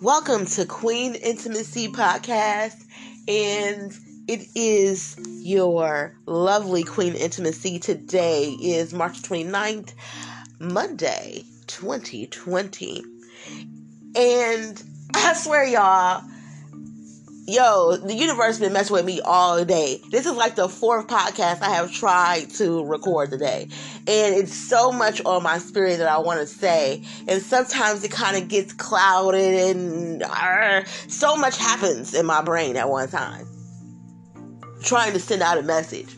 Welcome to Queen Intimacy Podcast, and it is your lovely Queen Intimacy. Today is March 29th, Monday, 2020. And I swear, y'all, yo, the universe been messing with me all day. This is like the fourth podcast I have tried to record today. And it's so much on my spirit that I want to say. And sometimes it kind of gets clouded and so much happens in my brain at one time. Trying to send out a message.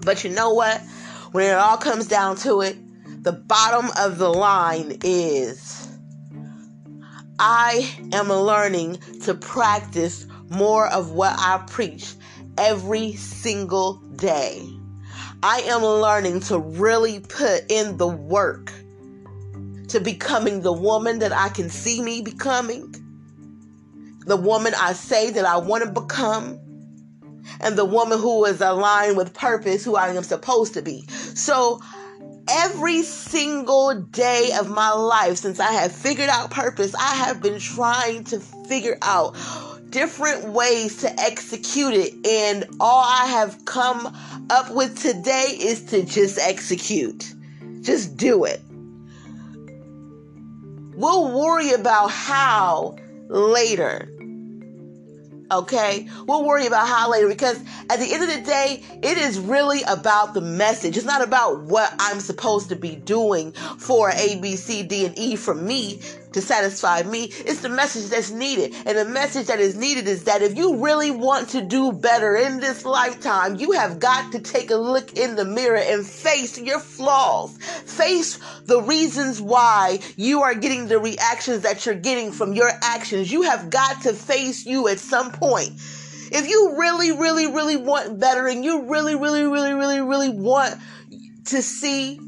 But you know what? When it all comes down to it, the bottom of the line is I am learning to practice more of what I preach every single day. I am learning to really put in the work to becoming the woman that I can see me becoming, the woman I say that I want to become, and the woman who is aligned with purpose, who I am supposed to be. So, every single day of my life since I have figured out purpose, I have been trying to figure out different ways to execute it. And all I have come up with today is to just execute. Just do it. We'll worry about how later. Okay? We'll worry about how later because at the end of the day, it is really about the message. It's not about what I'm supposed to be doing for A, B, C, D, and E for me to satisfy me. It's the message that's needed. And the message that is needed is that if you really want to do better in this lifetime, you have got to take a look in the mirror and face your flaws. Face the reasons why you are getting the reactions that you're getting from your actions. You have got to face you at some point. If you really, really, really want better and you really, really, really, really, really want to see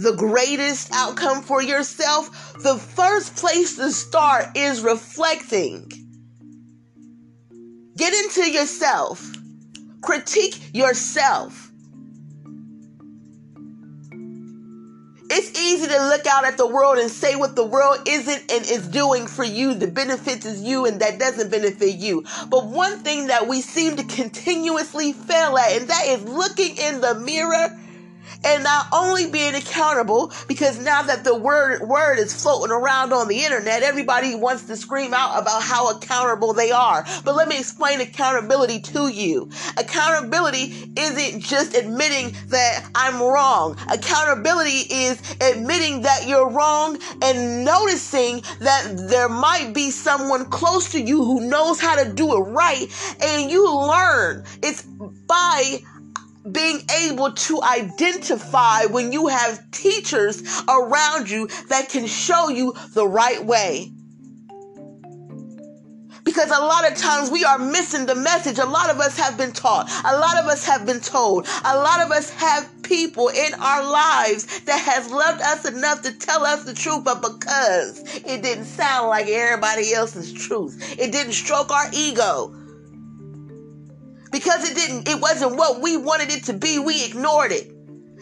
the greatest outcome for yourself, the first place to start is reflecting. Get into yourself, critique yourself. It's easy to look out at the world and say what the world isn't and is doing for you, the benefits is you and that doesn't benefit you. But one thing that we seem to continuously fail at, and that is looking in the mirror and not only being accountable because now that the word word is floating around on the internet everybody wants to scream out about how accountable they are. But let me explain accountability to you. Accountability isn't just admitting that i'm wrong. Accountability is admitting that you're wrong and noticing that there might be someone close to you who knows how to do it right and you learn. It's by being able to identify when you have teachers around you that can show you the right way. Because a lot of times we are missing the message. A lot of us have been taught. A lot of us have been told. A lot of us have people in our lives that has loved us enough to tell us the truth, but because it didn't sound like everybody else's truth, it didn't stroke our ego because it didn't it wasn't what we wanted it to be we ignored it.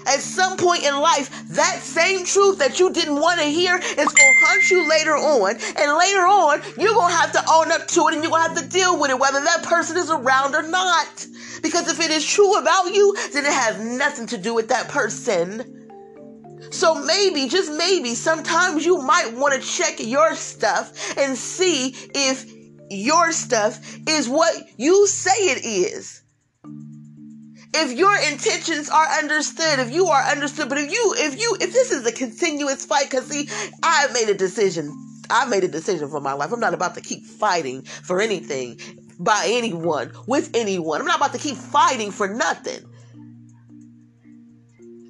At some point in life that same truth that you didn't want to hear is going to hunt you later on and later on you're going to have to own up to it and you're going to have to deal with it whether that person is around or not. Because if it is true about you then it has nothing to do with that person. So maybe, just maybe, sometimes you might want to check your stuff and see if your stuff is what you say it is. If your intentions are understood, if you are understood, but if you, if you, if this is a continuous fight, because see, I've made a decision. I've made a decision for my life. I'm not about to keep fighting for anything by anyone, with anyone. I'm not about to keep fighting for nothing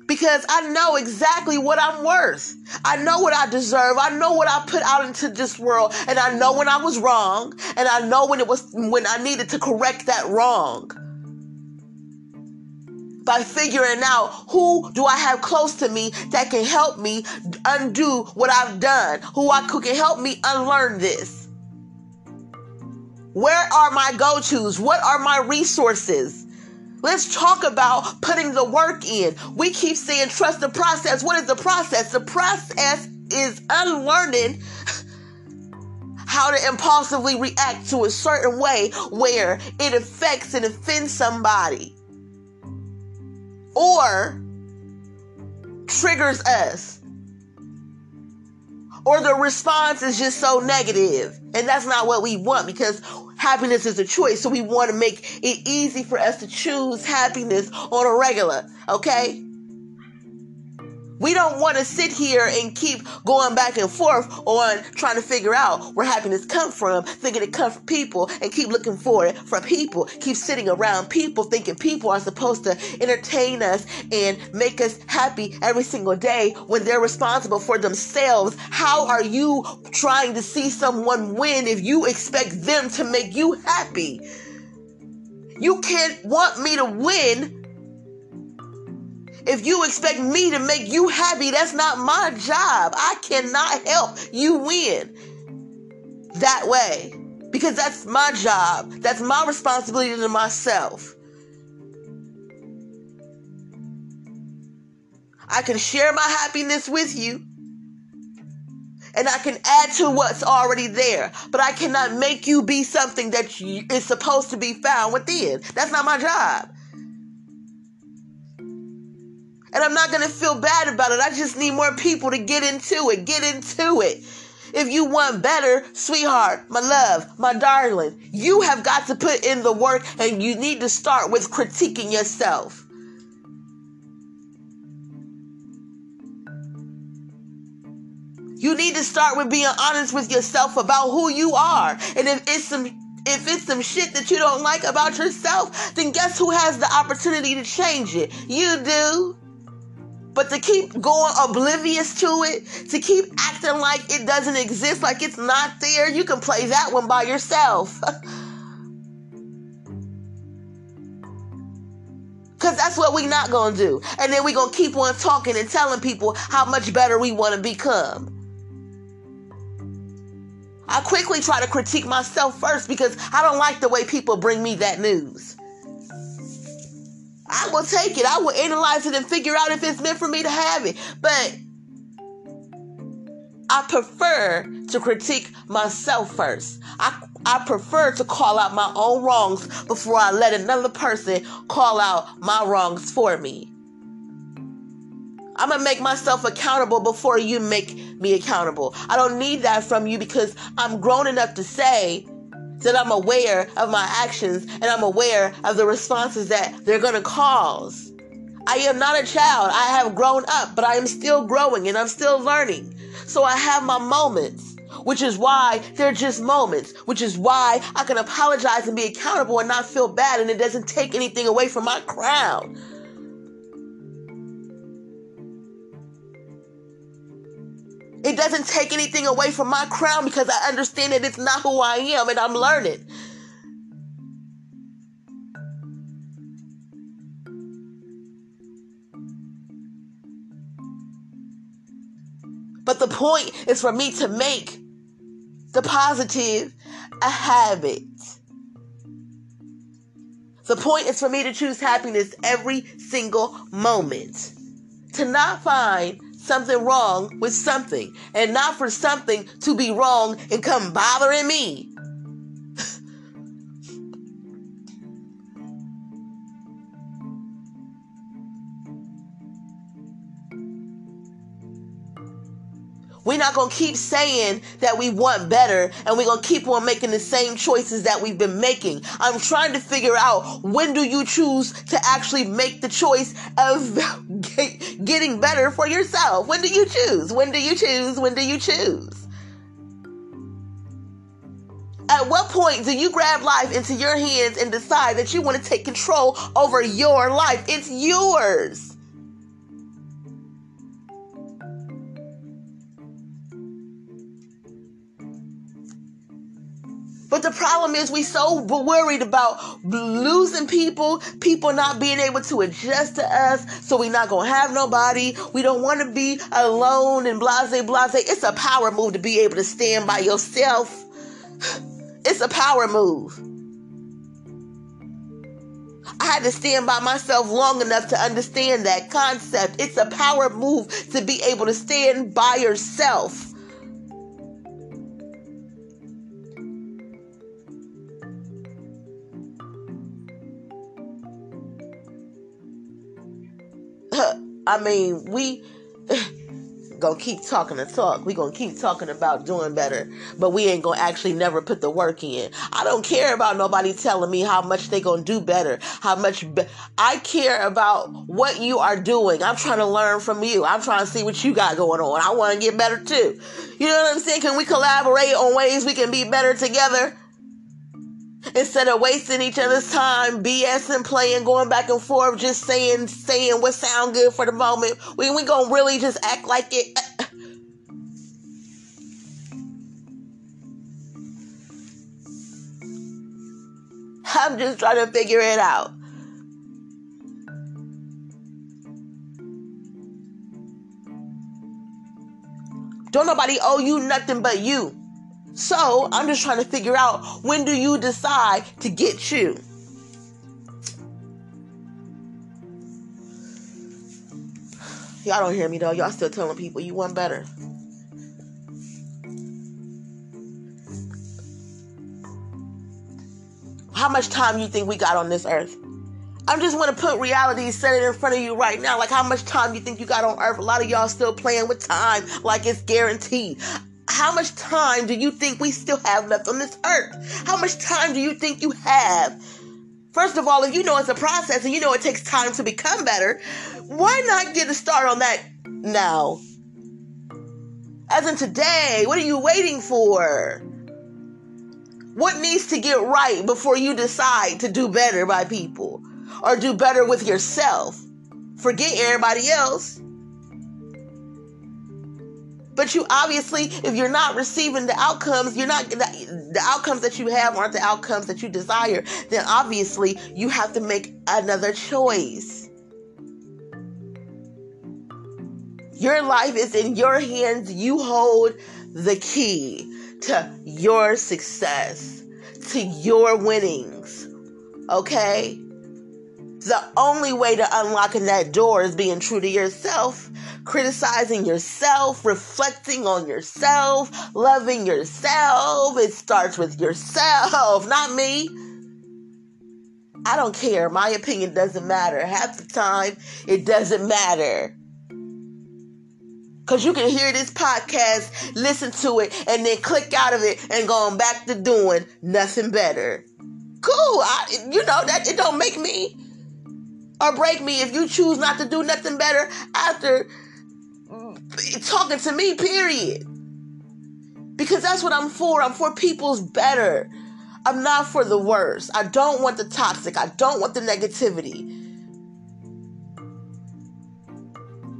because I know exactly what I'm worth. I know what I deserve. I know what I put out into this world and I know when I was wrong and I know when it was when I needed to correct that wrong. By figuring out who do I have close to me that can help me undo what I've done, who I who can help me unlearn this. Where are my go-tos? What are my resources? Let's talk about putting the work in. We keep saying trust the process. What is the process? The process is unlearning how to impulsively react to a certain way where it affects and offends somebody or triggers us or the response is just so negative. And that's not what we want because happiness is a choice. So we want to make it easy for us to choose happiness on a regular okay we don't want to sit here and keep going back and forth on trying to figure out where happiness comes from, thinking it comes from people, and keep looking for it from people. Keep sitting around people, thinking people are supposed to entertain us and make us happy every single day when they're responsible for themselves. How are you trying to see someone win if you expect them to make you happy? You can't want me to win if you expect me to make you happy, that's not my job. I cannot help you win that way because that's my job. That's my responsibility to myself. I can share my happiness with you and I can add to what's already there, but I cannot make you be something that is supposed to be found within. That's not my job. And I'm not going to feel bad about it. I just need more people to get into it. Get into it. If you want better, sweetheart, my love, my darling, you have got to put in the work and you need to start with critiquing yourself. You need to start with being honest with yourself about who you are. And if it's some if it's some shit that you don't like about yourself, then guess who has the opportunity to change it? You do. But to keep going oblivious to it, to keep acting like it doesn't exist, like it's not there, you can play that one by yourself. Because that's what we not going to do. And then we going to keep on talking and telling people how much better we want to become. I quickly try to critique myself first because I don't like the way people bring me that news. I will take it. I will analyze it and figure out if it's meant for me to have it. But I prefer to critique myself first. I, I prefer to call out my own wrongs before I let another person call out my wrongs for me. I'm gonna make myself accountable before you make me accountable. I don't need that from you because I'm grown enough to say that I'm aware of my actions and I'm aware of the responses that they're going to cause. I am not a child. I have grown up, but I am still growing and I'm still learning. So I have my moments, which is why they're just moments, which is why I can apologize and be accountable and not feel bad and it doesn't take anything away from my crown. Doesn't take anything away from my crown because I understand that it's not who I am and I'm learning. But the point is for me to make the positive a habit. The point is for me to choose happiness every single moment. To not find something wrong with something and not for something to be wrong and come bothering me. We're not going to keep saying that we want better and we're going to keep on making the same choices that we've been making. I'm trying to figure out when do you choose to actually make the choice of getting better for yourself? When do you choose? When do you choose? When do you choose? At what point do you grab life into your hands and decide that you want to take control over your life? It's yours. But the problem is we so worried about losing people, people not being able to adjust to us, so we not gonna have nobody. We don't want to be alone and blase blase. It's a power move to be able to stand by yourself. It's a power move. I had to stand by myself long enough to understand that concept. It's a power move to be able to stand by yourself. I mean, we gonna keep talking the talk. We gonna keep talking about doing better, but we ain't gonna actually never put the work in. I don't care about nobody telling me how much they gonna do better. How much be- I care about what you are doing. I'm trying to learn from you. I'm trying to see what you got going on. I want to get better too. You know what I'm saying? Can we collaborate on ways we can be better together? Instead of wasting each other's time, BSing, playing, going back and forth, just saying, saying what sound good for the moment. We we gonna really just act like it. I'm just trying to figure it out. Don't nobody owe you nothing but you. So I'm just trying to figure out when do you decide to get you? Y'all don't hear me though. Y'all still telling people you want better. How much time you think we got on this earth? I just want to put reality, set it in front of you right now. Like how much time you think you got on earth? A lot of y'all still playing with time like it's guaranteed how much time do you think we still have left on this earth? How much time do you think you have? First of all, if you know it's a process and you know it takes time to become better, why not get a start on that now? As in today, what are you waiting for? What needs to get right before you decide to do better by people or do better with yourself? Forget everybody else. But you obviously, if you're not receiving the outcomes, you're not the, outcomes that you have aren't the outcomes that you desire. Then obviously you have to make another choice. Your life is in your hands. You hold the key to your success, to your winnings. Okay? The only way to unlocking that door is being true to yourself criticizing yourself, reflecting on yourself, loving yourself. It starts with yourself, not me. I don't care. My opinion doesn't matter. Half the time, it doesn't matter. Because you can hear this podcast, listen to it, and then click out of it and going back to doing nothing better. Cool. I, you know, that it don't make me or break me if you choose not to do nothing better after talking to me, period. Because that's what I'm for. I'm for people's better. I'm not for the worst. I don't want the toxic. I don't want the negativity.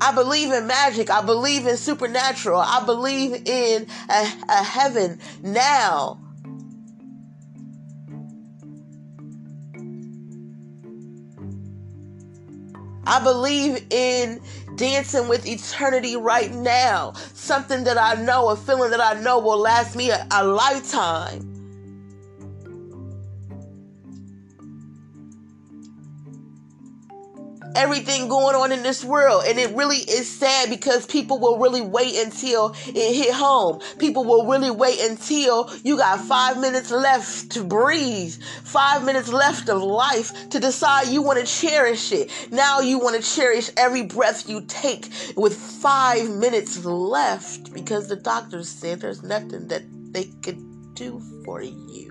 I believe in magic. I believe in supernatural. I believe in a, a heaven now. I believe in dancing with eternity right now. Something that I know, a feeling that I know will last me a, a lifetime. Everything going on in this world. And it really is sad because people will really wait until it hit home. People will really wait until you got five minutes left to breathe, five minutes left of life to decide you want to cherish it. Now you want to cherish every breath you take with five minutes left because the doctors said there's nothing that they could do for you.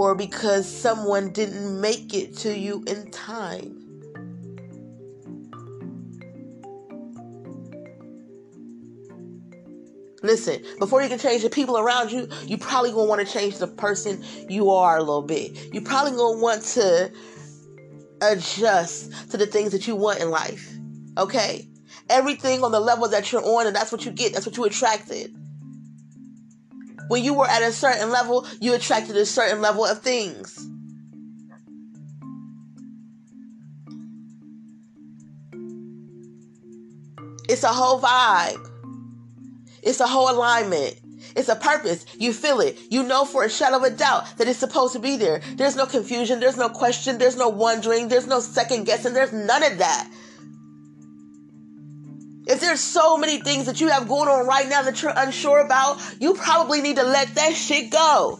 Or because someone didn't make it to you in time. Listen, before you can change the people around you, you probably gonna want to change the person you are a little bit. You probably gonna want to adjust to the things that you want in life. Okay? Everything on the level that you're on, and that's what you get, that's what you attracted. When you were at a certain level, you attracted a certain level of things. It's a whole vibe. It's a whole alignment. It's a purpose. You feel it. You know for a shadow of a doubt that it's supposed to be there. There's no confusion. There's no question. There's no wondering. There's no second guessing. There's none of that. If there's so many things that you have going on right now that you're unsure about, you probably need to let that shit go.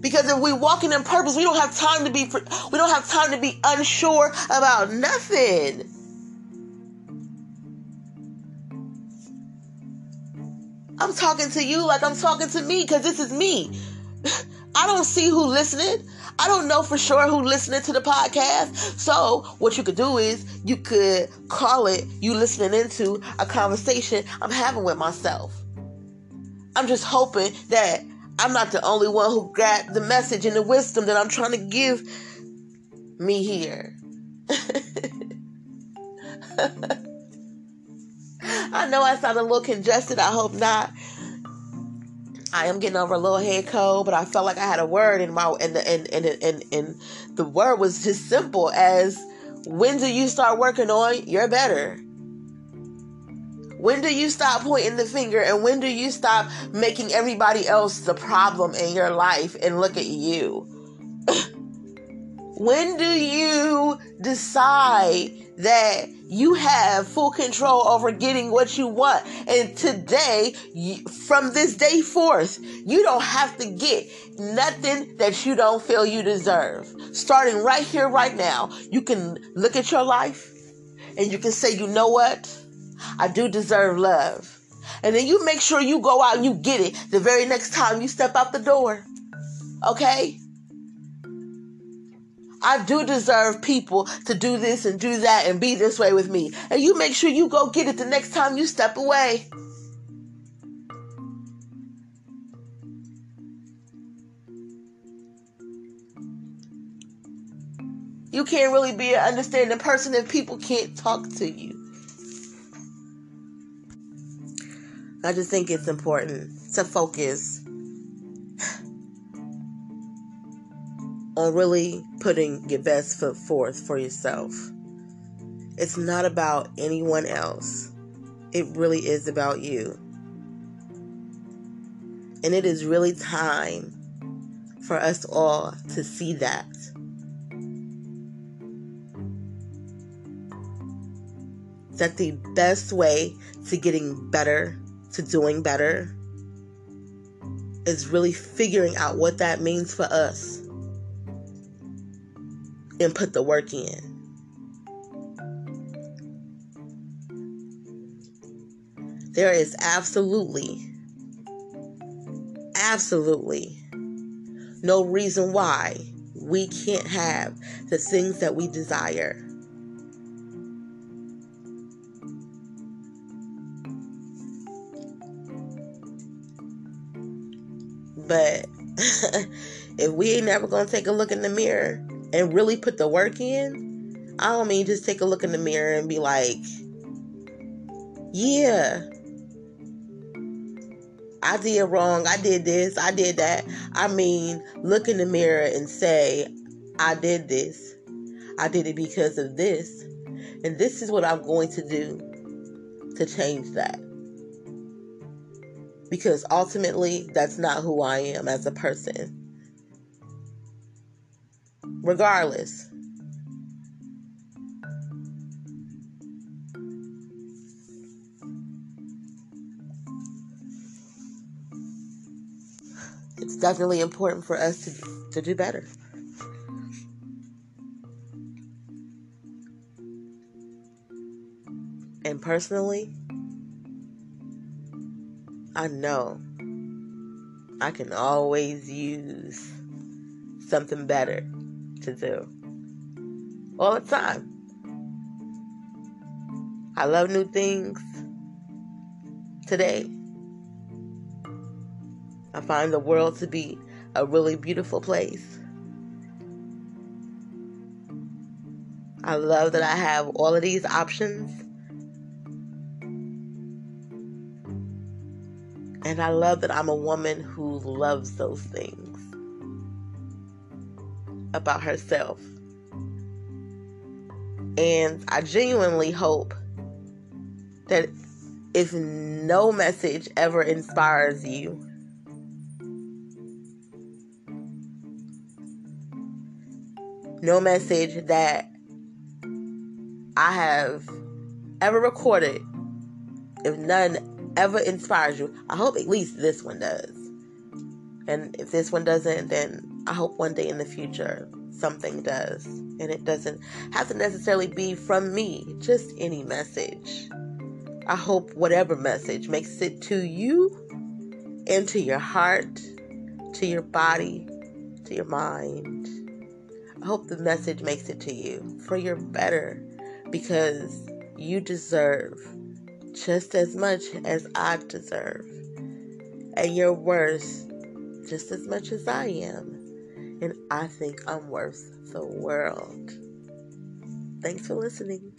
Because if we walking in purpose, we don't have time to be we don't have time to be unsure about nothing. I'm talking to you like I'm talking to me because this is me. I don't see who listening. I don't know for sure who listening to the podcast. So what you could do is you could call it you listening into a conversation I'm having with myself. I'm just hoping that I'm not the only one who got the message and the wisdom that I'm trying to give me here. I know I sound a little congested. I hope not. I am getting over a little head cold, but I felt like I had a word in my and the and and and, and the word was just simple as when do you start working on you're better? When do you stop pointing the finger and when do you stop making everybody else the problem in your life and look at you? when do you decide that you have full control over getting what you want. And today, from this day forth, you don't have to get nothing that you don't feel you deserve. Starting right here, right now, you can look at your life and you can say, you know what? I do deserve love. And then you make sure you go out and you get it the very next time you step out the door. Okay? I do deserve people to do this and do that and be this way with me. And you make sure you go get it the next time you step away. You can't really be an understanding person if people can't talk to you. I just think it's important to focus on really putting your best foot forth for yourself. It's not about anyone else, it really is about you. And it is really time for us all to see that. That the best way to getting better, to doing better, is really figuring out what that means for us and put the work in. There is absolutely, absolutely no reason why we can't have the things that we desire. But if we ain't never gonna take a look in the mirror and really put the work in, I don't mean just take a look in the mirror and be like, yeah, I did wrong. I did this. I did that. I mean, look in the mirror and say, I did this. I did it because of this. And this is what I'm going to do to change that. Because ultimately, that's not who I am as a person regardless. It's definitely important for us to, to do better. And personally, I know I can always use something better to do all the time. I love new things today. I find the world to be a really beautiful place. I love that I have all of these options. And I love that I'm a woman who loves those things about herself. And I genuinely hope that if no message ever inspires you, no message that I have ever recorded, if none ever inspires you, I hope at least this one does. And if this one doesn't, then I hope one day in the future something does. And it doesn't have to necessarily be from me, just any message. I hope whatever message makes it to you, into your heart, to your body, to your mind. I hope the message makes it to you for your better because you deserve just as much as I deserve. And you're worth just as much as I am. And I think I'm worth the world. Thanks for listening.